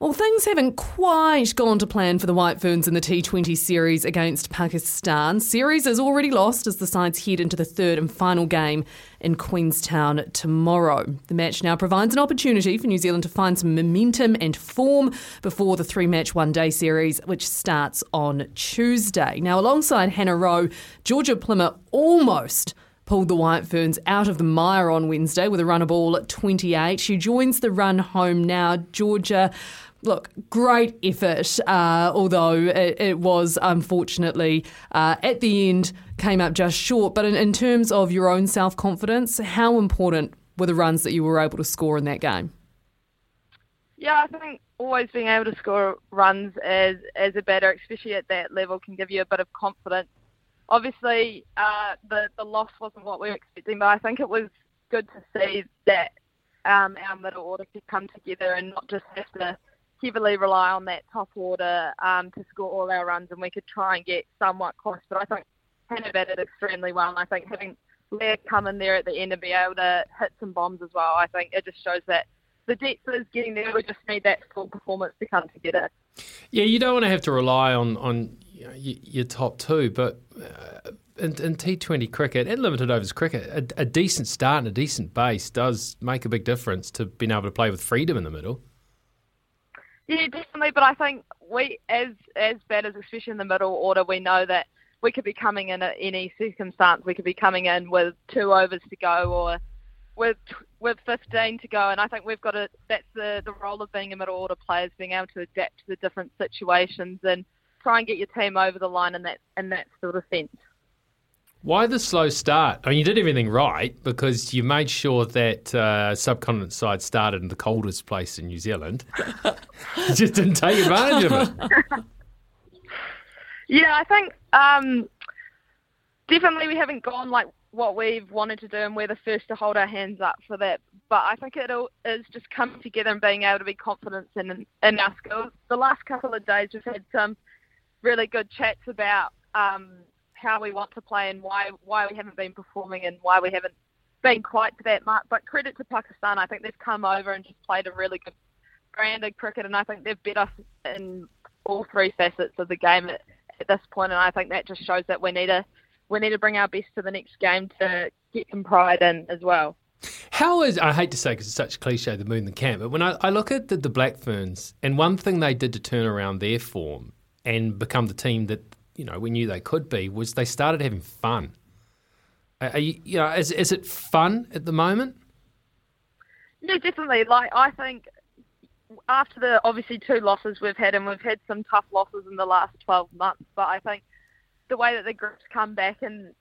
Well, things haven't quite gone to plan for the White Ferns in the T20 series against Pakistan. Series is already lost as the sides head into the third and final game in Queenstown tomorrow. The match now provides an opportunity for New Zealand to find some momentum and form before the three match one day series, which starts on Tuesday. Now, alongside Hannah Rowe, Georgia Plimmer almost pulled the White Ferns out of the mire on Wednesday with a run of ball at 28. She joins the run home now. Georgia, look, great effort, uh, although it, it, was unfortunately uh, at the end came up just short. But in, in terms of your own self confidence, how important were the runs that you were able to score in that game? Yeah, I think always being able to score runs as as a batter, especially at that level, can give you a bit of confidence. Obviously, uh, the the loss wasn't what we were expecting, but I think it was good to see that um, our middle order could come together and not just have to heavily rely on that top order um, to score all our runs, and we could try and get somewhat close. But I think Hannah batted extremely well, and I think having Leah come in there at the end and be able to hit some bombs as well, I think it just shows that the depth is getting there. We just need that full performance to come together. Yeah, you don't want to have to rely on on you know, your top two, but. Uh, in, in, T20 cricket and limited overs cricket, a, a decent start and a decent base does make a big difference to being able to play with freedom in the middle. Yeah, definitely. But I think we, as as batters, especially in the middle order, we know that we could be coming in at any circumstance. We could be coming in with two overs to go, or with with 15 to go. And I think we've got to. That's the the role of being a middle order player is being able to adapt to the different situations and try and get your team over the line in that in that sort of sense. Why the slow start? I mean, you did everything right because you made sure that uh, subcontinent side started in the coldest place in New Zealand. you just didn't take advantage of it. yeah, I think um, definitely we haven't gone like what we've wanted to do, and we're the first to hold our hands up for that. But I think it all is just coming together and being able to be confident in in our skills. The last couple of days, we've had some really good chats about. Um, how we want to play and why why we haven't been performing and why we haven't been quite to that mark. But credit to Pakistan, I think they've come over and just played a really good brand of cricket, and I think they've beat us in all three facets of the game at, at this point. And I think that just shows that we need to we need to bring our best to the next game to get some pride in as well. How is I hate to say because it's such a cliche the moon the camp, but when I, I look at the, the Black Ferns and one thing they did to turn around their form and become the team that you know we knew they could be was they started having fun. Are you, you know, is is it fun at the moment? No, definitely. Like I think after the obviously two losses we've had, and we've had some tough losses in the last 12 months, but I think the way that the groups come back and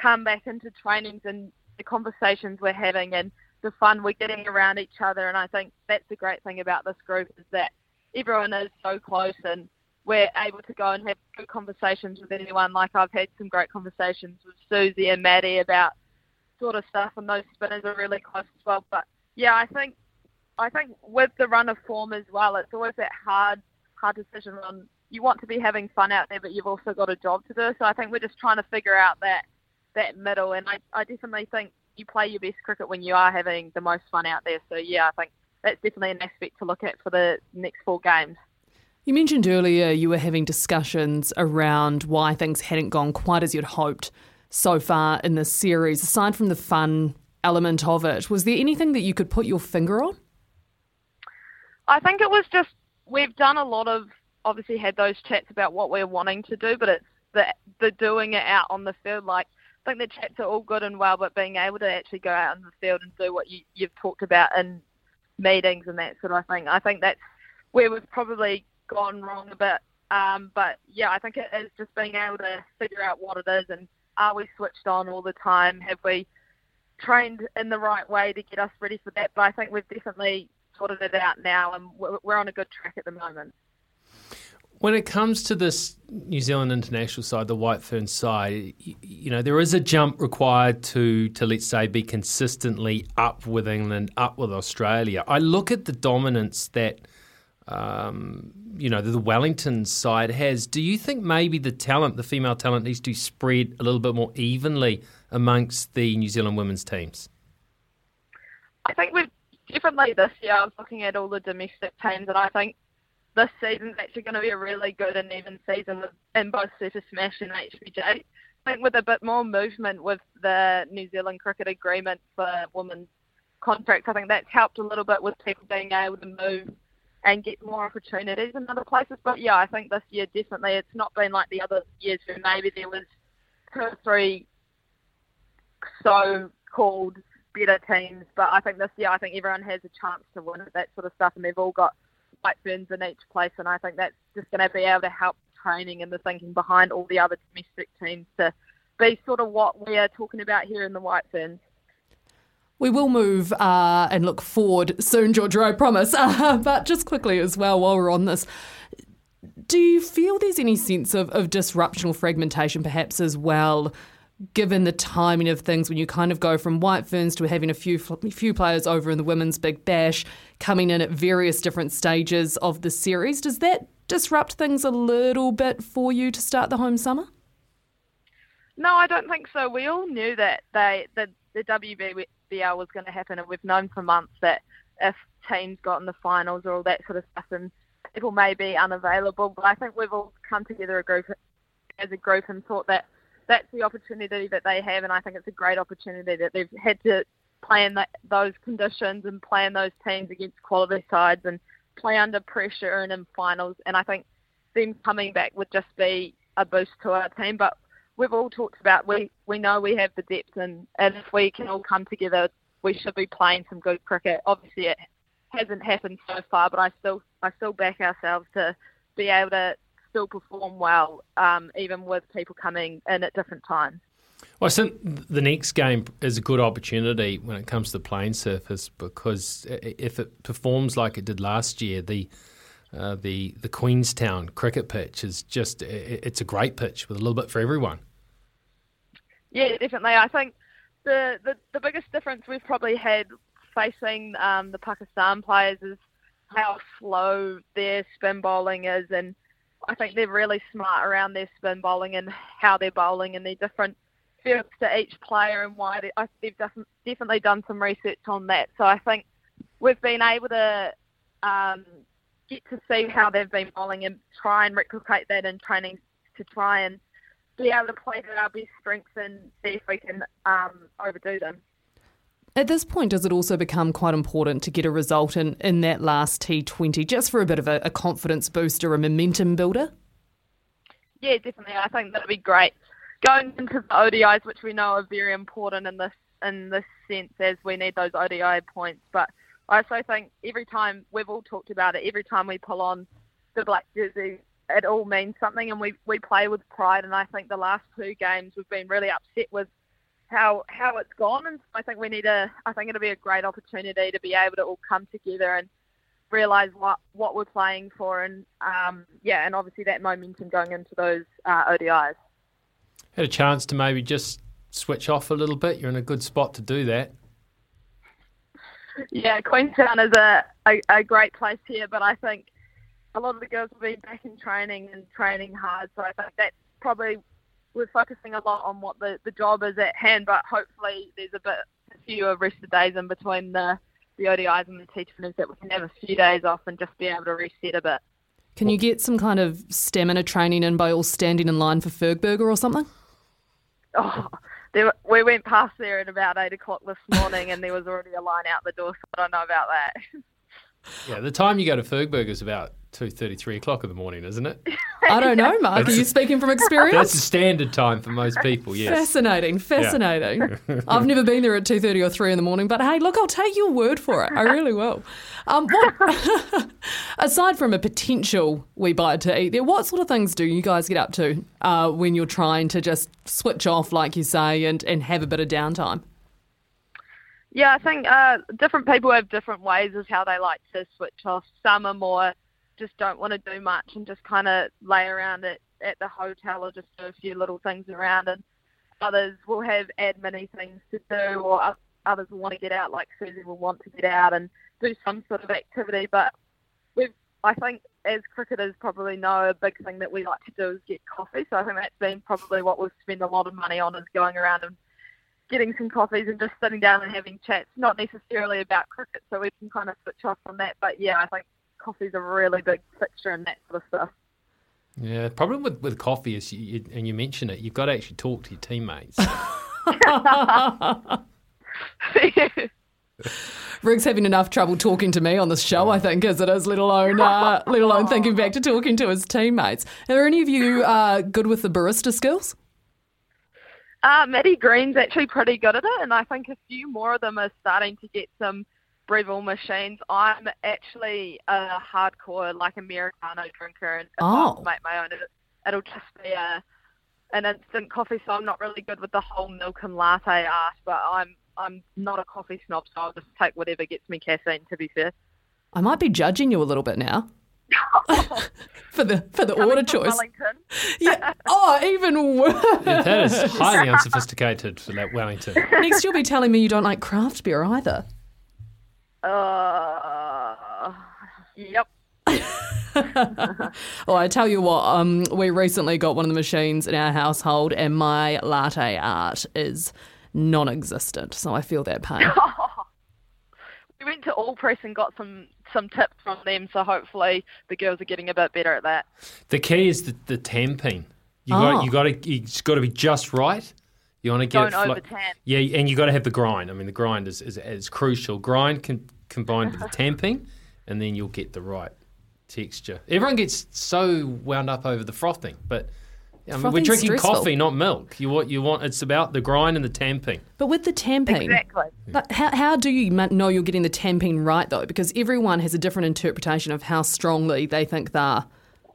come back into trainings and the conversations we're having and the fun we're getting around each other, and I think that's the great thing about this group is that everyone is so close and we're able to go and have good conversations with anyone. Like I've had some great conversations with Suzie and Maddie about sort of stuff, and those spinners are really close as well. But yeah, I think I think with the run of form as well, it's always that hard hard decision on you want to be having fun out there, but you've also got a job to do. So I think we're just trying to figure out that that middle, and I I definitely think you play your best cricket when you are having the most fun out there. So yeah, I think that's definitely an aspect to look at for the next four games. You mentioned earlier you were having discussions around why things hadn't gone quite as you'd hoped so far in this series. Aside from the fun element of it, was there anything that you could put your finger on? I think it was just we've done a lot of obviously had those chats about what we're wanting to do, but it's the the doing it out on the field. Like I think the chats are all good and well, but being able to actually go out on the field and do what you, you've talked about in meetings and that sort of thing, I think that's where we've probably gone wrong a bit. Um, but yeah, I think it is just being able to figure out what it is and are we switched on all the time? Have we trained in the right way to get us ready for that? But I think we've definitely sorted it out now and we're on a good track at the moment. When it comes to this New Zealand international side, the White Fern side, you know, there is a jump required to, to let's say, be consistently up with England, up with Australia. I look at the dominance that um, you know, the Wellington side has. Do you think maybe the talent, the female talent, needs to spread a little bit more evenly amongst the New Zealand women's teams? I think we've definitely this year. I was looking at all the domestic teams, and I think this season's actually going to be a really good and even season in both Super Smash and HBJ. I think with a bit more movement with the New Zealand cricket agreement for women's contracts, I think that's helped a little bit with people being able to move and get more opportunities in other places. But yeah, I think this year definitely it's not been like the other years where maybe there was two or three so called better teams. But I think this year I think everyone has a chance to win it, that sort of stuff and they've all got white ferns in each place and I think that's just gonna be able to help the training and the thinking behind all the other domestic teams to be sort of what we are talking about here in the white ferns. We will move uh, and look forward soon, Georgia, I promise. Uh, but just quickly as well, while we're on this, do you feel there's any sense of, of disruption or fragmentation perhaps as well? Given the timing of things, when you kind of go from White Ferns to having a few few players over in the women's Big Bash, coming in at various different stages of the series, does that disrupt things a little bit for you to start the home summer? No, I don't think so. We all knew that they the the WB BL was going to happen, and we've known for months that if teams got in the finals or all that sort of stuff, and people may be unavailable. But I think we've all come together a group as a group and thought that that's the opportunity that they have, and I think it's a great opportunity that they've had to play in those conditions and play in those teams against quality sides and play under pressure and in finals. And I think them coming back would just be a boost to our team. But we've all talked about we we know we have the depth and and if we can all come together, we should be playing some good cricket. Obviously, it hasn't happened so far, but I still I still back ourselves to be able to still perform well, um, even with people coming in at different times. Well, I think the next game is a good opportunity when it comes to the playing surface because if it performs like it did last year, the uh, the the Queenstown cricket pitch is just it's a great pitch with a little bit for everyone. Yeah, definitely. I think the, the, the biggest difference we've probably had facing um, the Pakistan players is how slow their spin bowling is, and I think they're really smart around their spin bowling and how they're bowling, and they're different fields to each player and why they, I, they've definitely done some research on that. So I think we've been able to um, get to see how they've been bowling and try and replicate that in training to try and be able to play to our best strengths and see if we can um, overdo them. At this point, does it also become quite important to get a result in, in that last T20 just for a bit of a, a confidence booster, a momentum builder? Yeah, definitely. I think that'd be great. Going into the ODIs, which we know are very important in this in this sense, as we need those ODI points. But I also think every time we've all talked about it, every time we pull on the black jersey, it all means something, and we we play with pride. And I think the last two games we've been really upset with how how it's gone, and I think we need a. I think it'll be a great opportunity to be able to all come together and realise what what we're playing for, and um, yeah, and obviously that momentum going into those uh, ODIs. Had a chance to maybe just switch off a little bit. You're in a good spot to do that. Yeah, Queenstown is a, a, a great place here, but I think a lot of the girls will be back in training and training hard. So I think that's probably we're focusing a lot on what the, the job is at hand, but hopefully there's a bit a few rested days in between the the ODIs and the T20s that we can have a few days off and just be able to reset a bit. Can you get some kind of stamina training in by all standing in line for Fergburger or something? Oh, there, we went past there at about eight o'clock this morning, and there was already a line out the door. So I don't know about that. Yeah, the time you go to Fergburg is about two thirty, three o'clock in the morning, isn't it? I don't know, Mark. Are you speaking from experience? That's the standard time for most people. Yes. Fascinating, fascinating. I've never been there at two thirty or three in the morning, but hey, look, I'll take your word for it. I really will. Um, what, aside from a potential wee bite to eat, there, what sort of things do you guys get up to uh, when you're trying to just switch off, like you say, and, and have a bit of downtime? Yeah, I think uh, different people have different ways as how they like to switch off. Some are more just don't want to do much and just kind of lay around at, at the hotel or just do a few little things around. And others will have admin things to do, or others will want to get out, like Suzie will want to get out and do some sort of activity. But we've, I think, as cricketers probably know, a big thing that we like to do is get coffee. So I think that's been probably what we've spent a lot of money on is going around and getting some coffees and just sitting down and having chats, not necessarily about cricket, so we can kind of switch off from that. But yeah, I think coffee's a really big fixture in that sort of stuff. Yeah, the problem with, with coffee is, you, you, and you mention it, you've got to actually talk to your teammates. Rick's having enough trouble talking to me on this show, I think, as it is, let alone uh, let alone thinking back to talking to his teammates. Are any of you uh, good with the barista skills? Uh, Maddie Green's actually pretty good at it, and I think a few more of them are starting to get some Breville machines. I'm actually a hardcore like Americano drinker, and if oh. I make my own, it, it'll just be a an instant coffee. So I'm not really good with the whole milk and latte art, but I'm I'm not a coffee snob, so I'll just take whatever gets me caffeine. To be fair, I might be judging you a little bit now. for the for the Coming order choice. Wellington. Yeah. Oh, even worse. Yeah, that is highly unsophisticated for that Wellington. Next, you'll be telling me you don't like craft beer either. Uh, yep. well, I tell you what, um, we recently got one of the machines in our household, and my latte art is non-existent. So I feel that pain. we went to Allpress and got some some tips from them, so hopefully the girls are getting a bit better at that. The key is the, the tamping. You Oh. got you got to it's got to be just right. You want to get Don't it flo- over-tamp. Yeah, and you got to have the grind. I mean, the grind is is, is crucial. Grind can combined with the tamping, and then you'll get the right texture. Everyone gets so wound up over the frothing, but I mean, we're drinking stressful. coffee, not milk. You want you want it's about the grind and the tamping. But with the tamping, Exactly. But how, how do you know you're getting the tamping right, though? Because everyone has a different interpretation of how strongly they think they're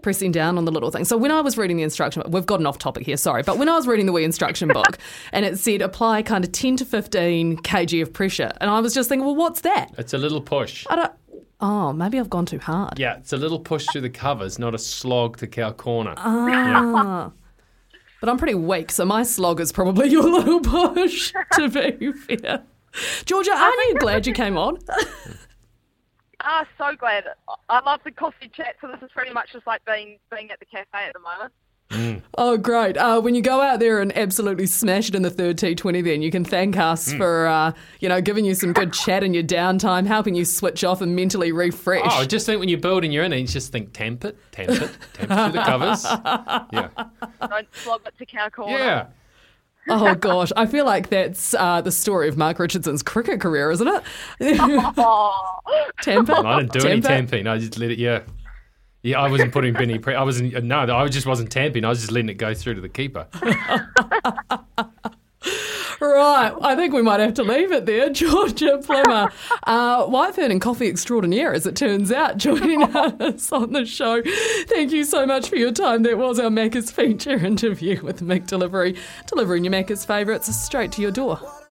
pressing down on the little thing. So when I was reading the instruction book, we've gotten off topic here, sorry, but when I was reading the wee instruction book and it said apply kind of 10 to 15 kg of pressure, and I was just thinking, well, what's that? It's a little push. I don't. Oh, maybe I've gone too hard. Yeah, it's a little push through the covers, not a slog to cow corner. Ah. But I'm pretty weak, so my slog is probably your little push, to be fair. Georgia, aren't you glad you came on? Ah, so glad. I love the coffee chat, so this is pretty much just like being being at the cafe at the moment. Oh, great. Uh, when you go out there and absolutely smash it in the third T20, then you can thank us for, uh, you know, giving you some good chat in your downtime, helping you switch off and mentally refresh. Oh, I just think when you're building your innings, just think tamp it, tamp it, tamp it through the covers. Yeah. Don't slog it to cow corner. Yeah. Oh, gosh. I feel like that's uh, the story of Mark Richardson's cricket career, isn't it? Oh, Tamper. I didn't do any Tamper. tamping. I just let it, yeah. Yeah, I wasn't putting any pre- I wasn't, no, I just wasn't tamping. I was just letting it go through to the keeper. Right, I think we might have to leave it there. Georgia Plimmer, uh, Whitefern and Coffee Extraordinaire, as it turns out, joining us on the show. Thank you so much for your time. That was our Macca's feature interview with McDelivery, delivering your Macca's favourites straight to your door.